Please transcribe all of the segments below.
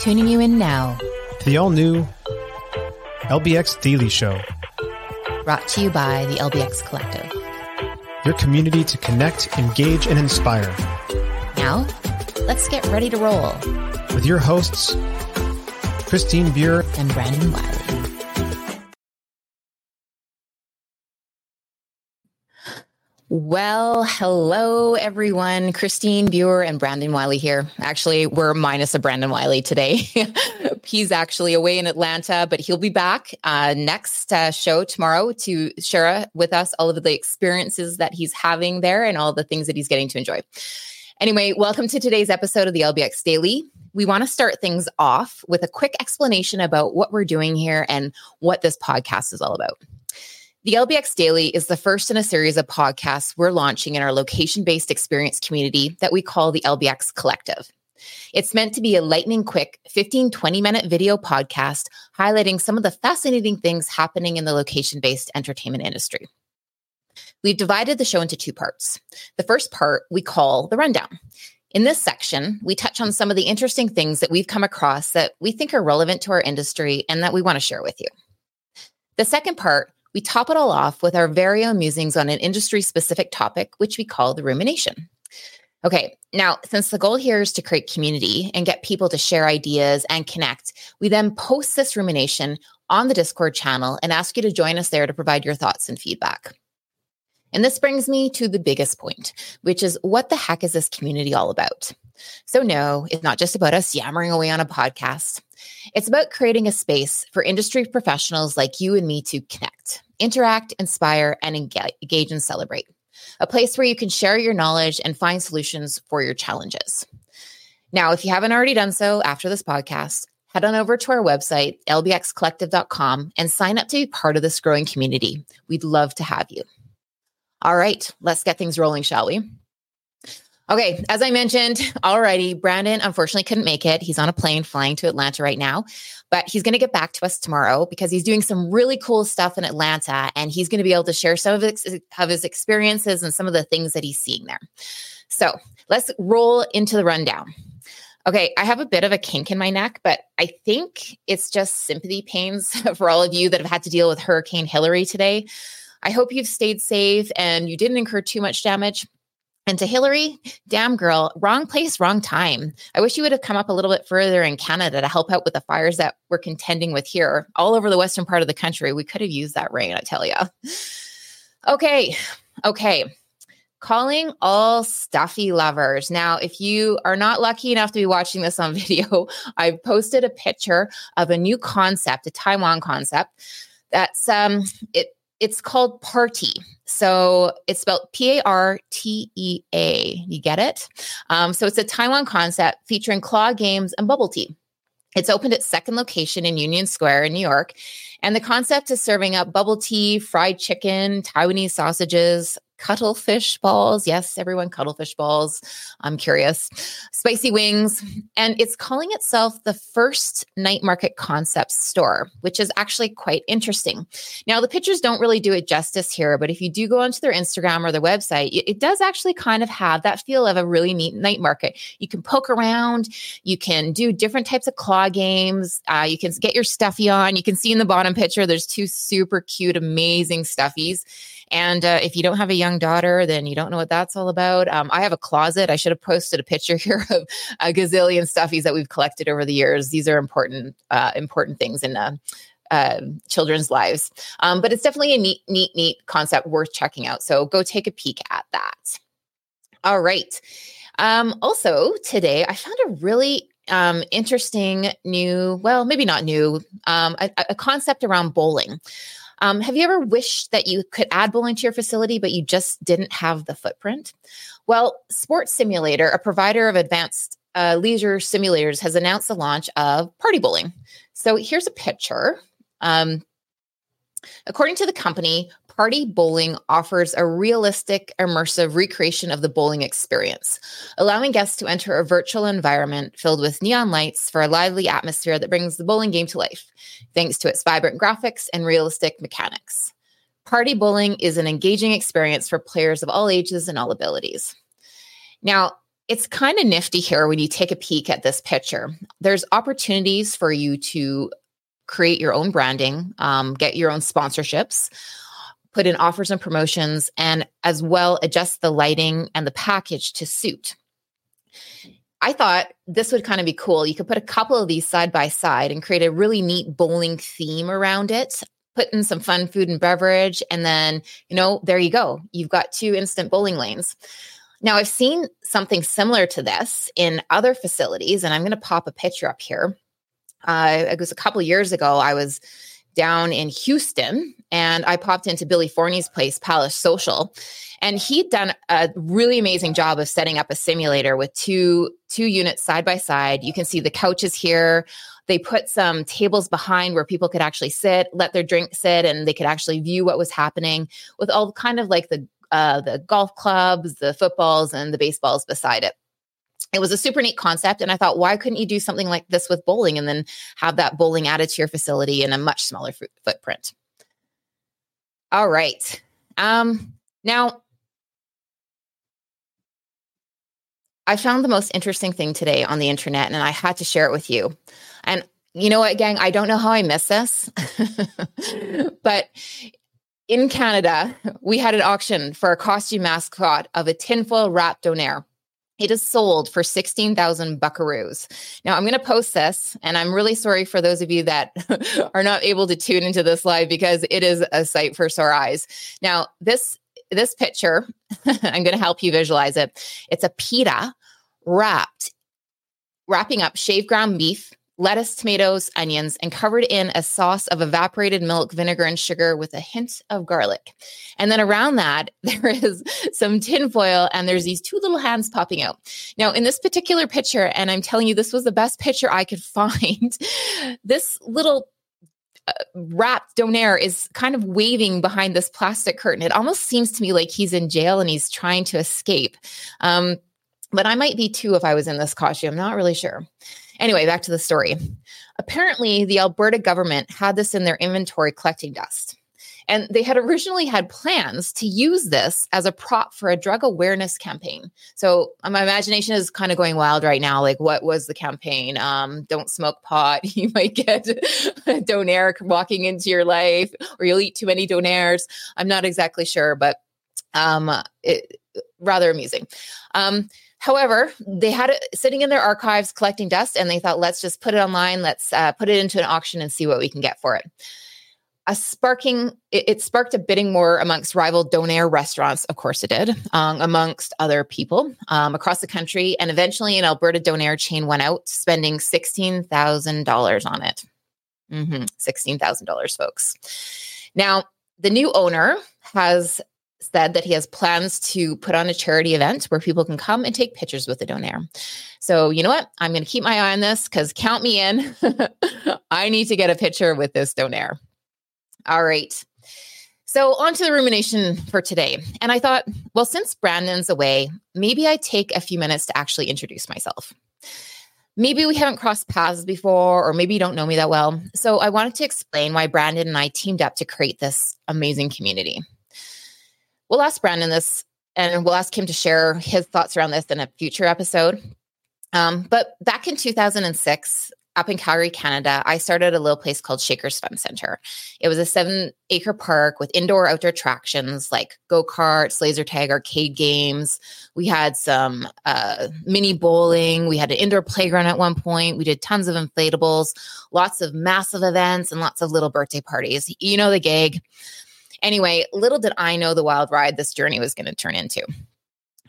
Tuning you in now. To the all new LBX Daily Show. Brought to you by the LBX Collective. Your community to connect, engage, and inspire. Now, let's get ready to roll. With your hosts, Christine Buer and Brandon Wiley. Well, hello everyone. Christine Buer and Brandon Wiley here. Actually, we're minus a Brandon Wiley today. He's actually away in Atlanta, but he'll be back uh, next uh, show tomorrow to share with us all of the experiences that he's having there and all the things that he's getting to enjoy. Anyway, welcome to today's episode of the LBX Daily. We want to start things off with a quick explanation about what we're doing here and what this podcast is all about. The LBX Daily is the first in a series of podcasts we're launching in our location based experience community that we call the LBX Collective. It's meant to be a lightning quick 15, 20 minute video podcast highlighting some of the fascinating things happening in the location based entertainment industry. We've divided the show into two parts. The first part we call the rundown. In this section, we touch on some of the interesting things that we've come across that we think are relevant to our industry and that we want to share with you. The second part we top it all off with our very own musings on an industry specific topic, which we call the rumination. Okay, now, since the goal here is to create community and get people to share ideas and connect, we then post this rumination on the Discord channel and ask you to join us there to provide your thoughts and feedback. And this brings me to the biggest point, which is what the heck is this community all about? So, no, it's not just about us yammering away on a podcast. It's about creating a space for industry professionals like you and me to connect, interact, inspire, and engage and celebrate. A place where you can share your knowledge and find solutions for your challenges. Now, if you haven't already done so after this podcast, head on over to our website, lbxcollective.com, and sign up to be part of this growing community. We'd love to have you. All right, let's get things rolling, shall we? Okay, as I mentioned already, Brandon unfortunately couldn't make it. He's on a plane flying to Atlanta right now, but he's going to get back to us tomorrow because he's doing some really cool stuff in Atlanta and he's going to be able to share some of his, of his experiences and some of the things that he's seeing there. So let's roll into the rundown. Okay, I have a bit of a kink in my neck, but I think it's just sympathy pains for all of you that have had to deal with Hurricane Hilary today. I hope you've stayed safe and you didn't incur too much damage. And to Hilary, damn girl, wrong place, wrong time. I wish you would have come up a little bit further in Canada to help out with the fires that we're contending with here all over the western part of the country. We could have used that rain, I tell you. Okay, okay. Calling all stuffy lovers. Now, if you are not lucky enough to be watching this on video, I've posted a picture of a new concept, a Taiwan concept. That's um it it's called ParTEA. So it's spelled P A R T E A. You get it? Um, so it's a Taiwan concept featuring claw games and bubble tea. It's opened its second location in Union Square in New York. And the concept is serving up bubble tea, fried chicken, Taiwanese sausages, cuttlefish balls. Yes, everyone, cuttlefish balls. I'm curious. Spicy wings. And it's calling itself the first night market concept store, which is actually quite interesting. Now, the pictures don't really do it justice here, but if you do go onto their Instagram or their website, it does actually kind of have that feel of a really neat night market. You can poke around, you can do different types of claw games, uh, you can get your stuffy on. You can see in the bottom picture, there's two super cute, amazing stuffies and uh, if you don't have a young daughter, then you don't know what that's all about. Um, I have a closet. I should have posted a picture here of a gazillion stuffies that we've collected over the years. These are important, uh, important things in uh, uh, children's lives. Um, but it's definitely a neat, neat, neat concept worth checking out. So go take a peek at that. All right. Um, also, today I found a really um, interesting new, well, maybe not new, um, a, a, concept around bowling. Um, have you ever wished that you could add bowling to your facility, but you just didn't have the footprint? Well, Sports Simulator, a provider of advanced uh, leisure simulators, has announced the launch of Party Bowling. So here's a picture. Um, according to the company, Party Bowling offers a realistic, immersive recreation of the bowling experience, allowing guests to enter a virtual environment filled with neon lights for a lively atmosphere that brings the bowling game to life, thanks to its vibrant graphics and realistic mechanics. Party Bowling is an engaging experience for players of all ages and all abilities. Now, it's kind of nifty here when you take a peek at this picture. There's opportunities for you to create your own branding, um, get your own sponsorships, put in offers and promotions, and as well adjust the lighting and the package to suit. I thought this would kind of be cool. You could put a couple of these side by side and create a really neat bowling theme around it. Put in some fun food and beverage, and then, you know, there you go. You've got two instant bowling lanes. Now, I've seen something similar to this in other facilities, and I'm going to pop a picture up here. Uh, it was a couple years ago. I was down in Houston and I popped into Billy Forney's place, Palace Social, and he'd done a really amazing job of setting up a simulator with two two units side by side. You can see the couches here. They put some tables behind where people could actually sit, let their drink sit, and they could actually view what was happening with all kind of like the uh, the golf clubs, the footballs, and the baseballs beside it. It was a super neat concept. And I thought, why couldn't you do something like this with bowling and then have that bowling added to your facility in a much smaller f- footprint? All right. Um, now, I found the most interesting thing today on the internet and I had to share it with you. And you know what, gang? I don't know how I missed this, but in Canada, we had an auction for a costume mascot of a tinfoil wrapped donair. It is sold for 16,000 buckaroos. Now, I'm going to post this, and I'm really sorry for those of you that are not able to tune into this live because it is a sight for sore eyes. Now, this this picture, I'm going to help you visualize it. It's a pita wrapped, wrapping up shaved ground beef, lettuce, tomatoes, onions, and covered in a sauce of evaporated milk, vinegar, and sugar with a hint of garlic. And then around that, there is some tinfoil and there's these two little hands popping out. Now, in this particular picture, and I'm telling you, this was the best picture I could find, this little uh, wrapped donair is kind of waving behind this plastic curtain. It almost seems to me like he's in jail and he's trying to escape. Um, but I might be too if I was in this costume. I'm not really sure. Anyway, back to the story. Apparently, the Alberta government had this in their inventory collecting dust. And they had originally had plans to use this as a prop for a drug awareness campaign. So uh, my imagination is kind of going wild right now. Like, what was the campaign? Um, don't smoke pot. You might get a donair walking into your life, or you'll eat too many donairs. I'm not exactly sure, but um, it, rather amusing. Um, However, they had it sitting in their archives collecting dust and they thought, let's just put it online. Let's uh, put it into an auction and see what we can get for it. A sparking, it, it sparked a bidding war amongst rival donair restaurants. Of course, it did, um, amongst other people um, across the country. And eventually, an Alberta donair chain went out, spending $16,000 on it. Mm-hmm, $16,000, folks. Now, the new owner has said that he has plans to put on a charity event where people can come and take pictures with the donair. So, you know what? I'm going to keep my eye on this because count me in. I need to get a picture with this donair. All right. So, on to the rumination for today. And I thought, well, since Brandon's away, maybe I take a few minutes to actually introduce myself. Maybe we haven't crossed paths before, or maybe you don't know me that well. So, I wanted to explain why Brandon and I teamed up to create this amazing community. We'll ask Brandon this and we'll ask him to share his thoughts around this in a future episode. Um, but back in 2006, up in Calgary, Canada, I started a little place called Shakers Fun Center. It was a seven acre park with indoor outdoor attractions like go karts, laser tag, arcade games. We had some uh, mini bowling. We had an indoor playground at one point. We did tons of inflatables, lots of massive events, and lots of little birthday parties. You know the gig. Anyway, little did I know the wild ride this journey was going to turn into.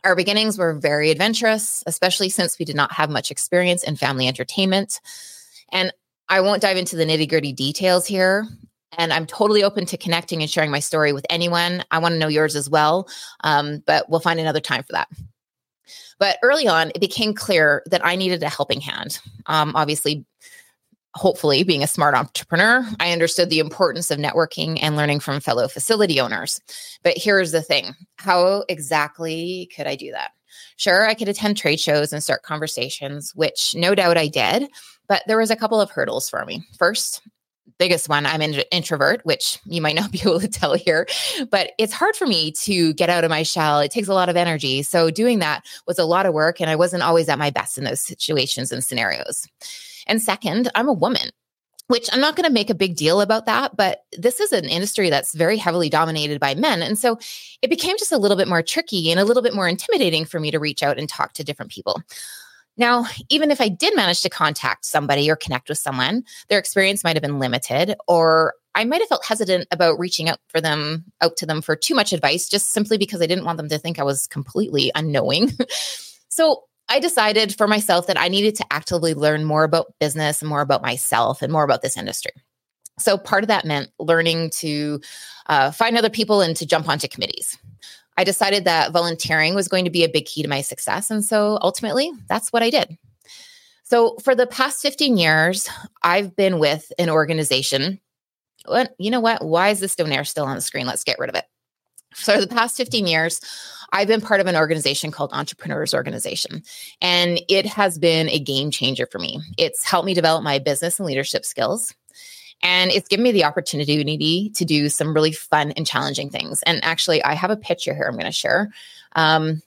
Our beginnings were very adventurous, especially since we did not have much experience in family entertainment. And I won't dive into the nitty gritty details here. And I'm totally open to connecting and sharing my story with anyone. I want to know yours as well. Um, but we'll find another time for that. But early on, it became clear that I needed a helping hand. Um, obviously, hopefully being a smart entrepreneur, I understood the importance of networking and learning from fellow facility owners. But here's the thing how exactly could I do that? Sure, I could attend trade shows and start conversations, which no doubt I did, but there was a couple of hurdles for me. First, biggest one. I'm an introvert, which you might not be able to tell here, but it's hard for me to get out of my shell. It takes a lot of energy. So doing that was a lot of work, and I wasn't always at my best in those situations and scenarios. And second, I'm a woman which I'm not going to make a big deal about that, but this is an industry that's very heavily dominated by men. And so it became just a little bit more tricky and a little bit more intimidating for me to reach out and talk to different people. Now, even if I did manage to contact somebody or connect with someone, their experience might have been limited, or I might have felt hesitant about reaching out for them, out to them for too much advice, just simply because I didn't want them to think I was completely unknowing. so I decided for myself that I needed to actively learn more about business and more about myself and more about this industry. So part of that meant learning to uh, find other people and to jump onto committees. I decided that volunteering was going to be a big key to my success. And so ultimately, that's what I did. So for the past 15 years, I've been with an organization. What, you know what? Why is this donair still on the screen? Let's get rid of it. For the past 15 years, I've been part of an organization called Entrepreneurs Organization, and it has been a game changer for me. It's helped me develop my business and leadership skills. And it's given me the opportunity to do some really fun and challenging things. And actually, I have a picture here I'm going to share. Um,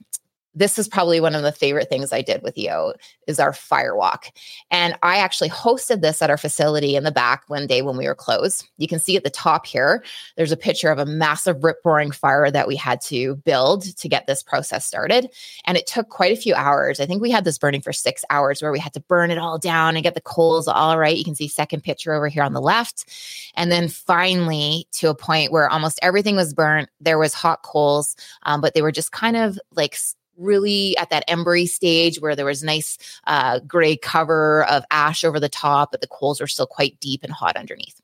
this is probably one of the favorite things I did with EO is our fire walk. And I actually hosted this at our facility in the back one day when we were closed. You can see at the top here, there's a picture of a massive rip roaring fire that we had to build to get this process started. And it took quite a few hours. I think we had this burning for six hours where we had to burn it all down and get the coals all right. You can see second picture over here on the left. And then finally to a point where almost everything was burnt. There was hot coals, um, but they were just kind of like really at that embry stage where there was nice uh, gray cover of ash over the top, but the coals were still quite deep and hot underneath.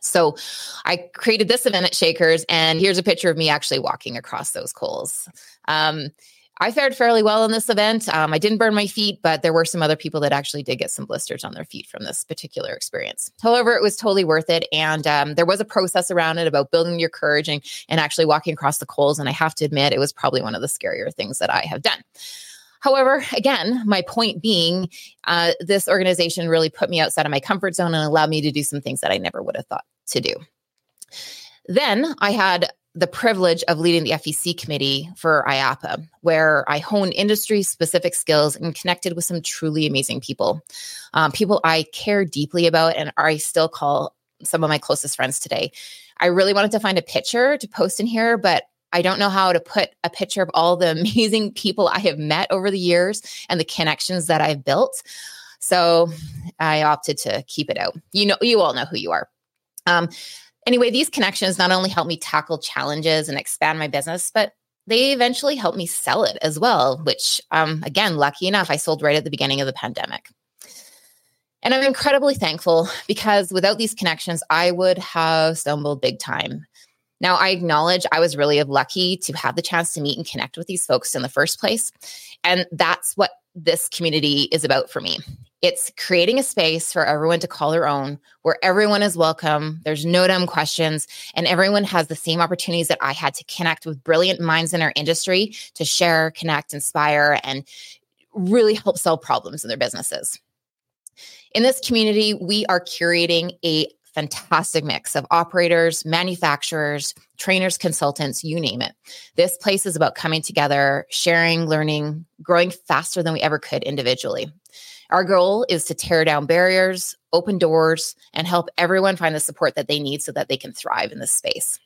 So I created this event at Shakers, and here's a picture of me actually walking across those coals. Um, I fared fairly well in this event. Um, I didn't burn my feet, but there were some other people that actually did get some blisters on their feet from this particular experience. However, it was totally worth it. And um, there was a process around it about building your courage and, and actually walking across the coals. And I have to admit, it was probably one of the scarier things that I have done. However, again, my point being, uh, this organization really put me outside of my comfort zone and allowed me to do some things that I never would have thought to do. Then I had the privilege of leading the FEC committee for IAAPA, where I honed industry specific skills and connected with some truly amazing people. Um, people I care deeply about and I still call some of my closest friends today. I really wanted to find a picture to post in here, but I don't know how to put a picture of all the amazing people I have met over the years and the connections that I've built. So I opted to keep it out. You know, you all know who you are. Um, Anyway, these connections not only help me tackle challenges and expand my business, but they eventually helped me sell it as well, which, um, again, lucky enough, I sold right at the beginning of the pandemic. And I'm incredibly thankful because without these connections, I would have stumbled big time. Now, I acknowledge I was really lucky to have the chance to meet and connect with these folks in the first place. And that's what this community is about for me. It's creating a space for everyone to call their own, where everyone is welcome. There's no dumb questions, and everyone has the same opportunities that I had to connect with brilliant minds in our industry to share, connect, inspire, and really help solve problems in their businesses. In this community, we are curating a fantastic mix of operators, manufacturers, trainers, consultants, you name it. This place is about coming together, sharing, learning, growing faster than we ever could individually. Our goal is to tear down barriers, open doors, and help everyone find the support that they need so that they can thrive in this space.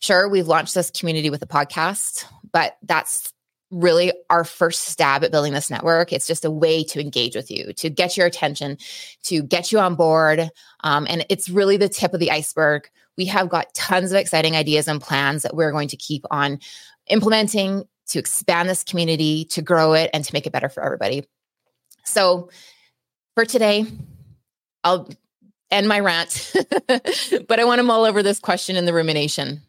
Sure, we've launched this community with a podcast, but that's really our first stab at building this network. It's just a way to engage with you, to get your attention, to get you on board. Um, and it's really the tip of the iceberg. We have got tons of exciting ideas and plans that we're going to keep on implementing to expand this community, to grow it, and to make it better for everybody. So for today, I'll end my rant, but I want to mull over this question in the rumination.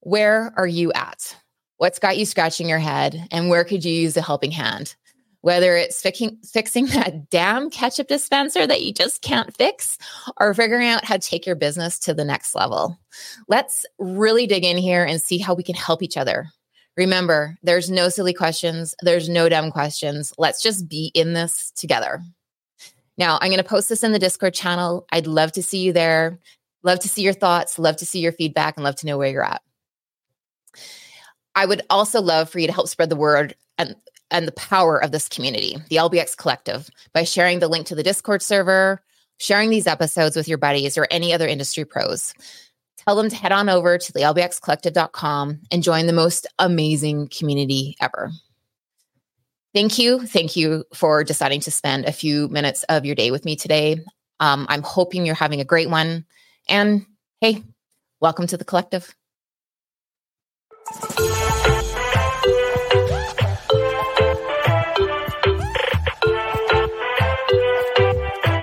Where are you at? What's got you scratching your head? And where could you use a helping hand? Whether it's fixing, fixing that damn ketchup dispenser that you just can't fix or figuring out how to take your business to the next level. Let's really dig in here and see how we can help each other Remember, there's no silly questions, there's no dumb questions. Let's just be in this together. Now, I'm going to post this in the Discord channel. I'd love to see you there. Love to see your thoughts, love to see your feedback, and love to know where you're at. I would also love for you to help spread the word and, and the power of this community, the LBX Collective, by sharing the link to the Discord server, sharing these episodes with your buddies or any other industry pros. Tell them to head on over to the lbxcollective.com and join the most amazing community ever. Thank you. Thank you for deciding to spend a few minutes of your day with me today. Um, I'm hoping you're having a great one. And hey, welcome to the collective.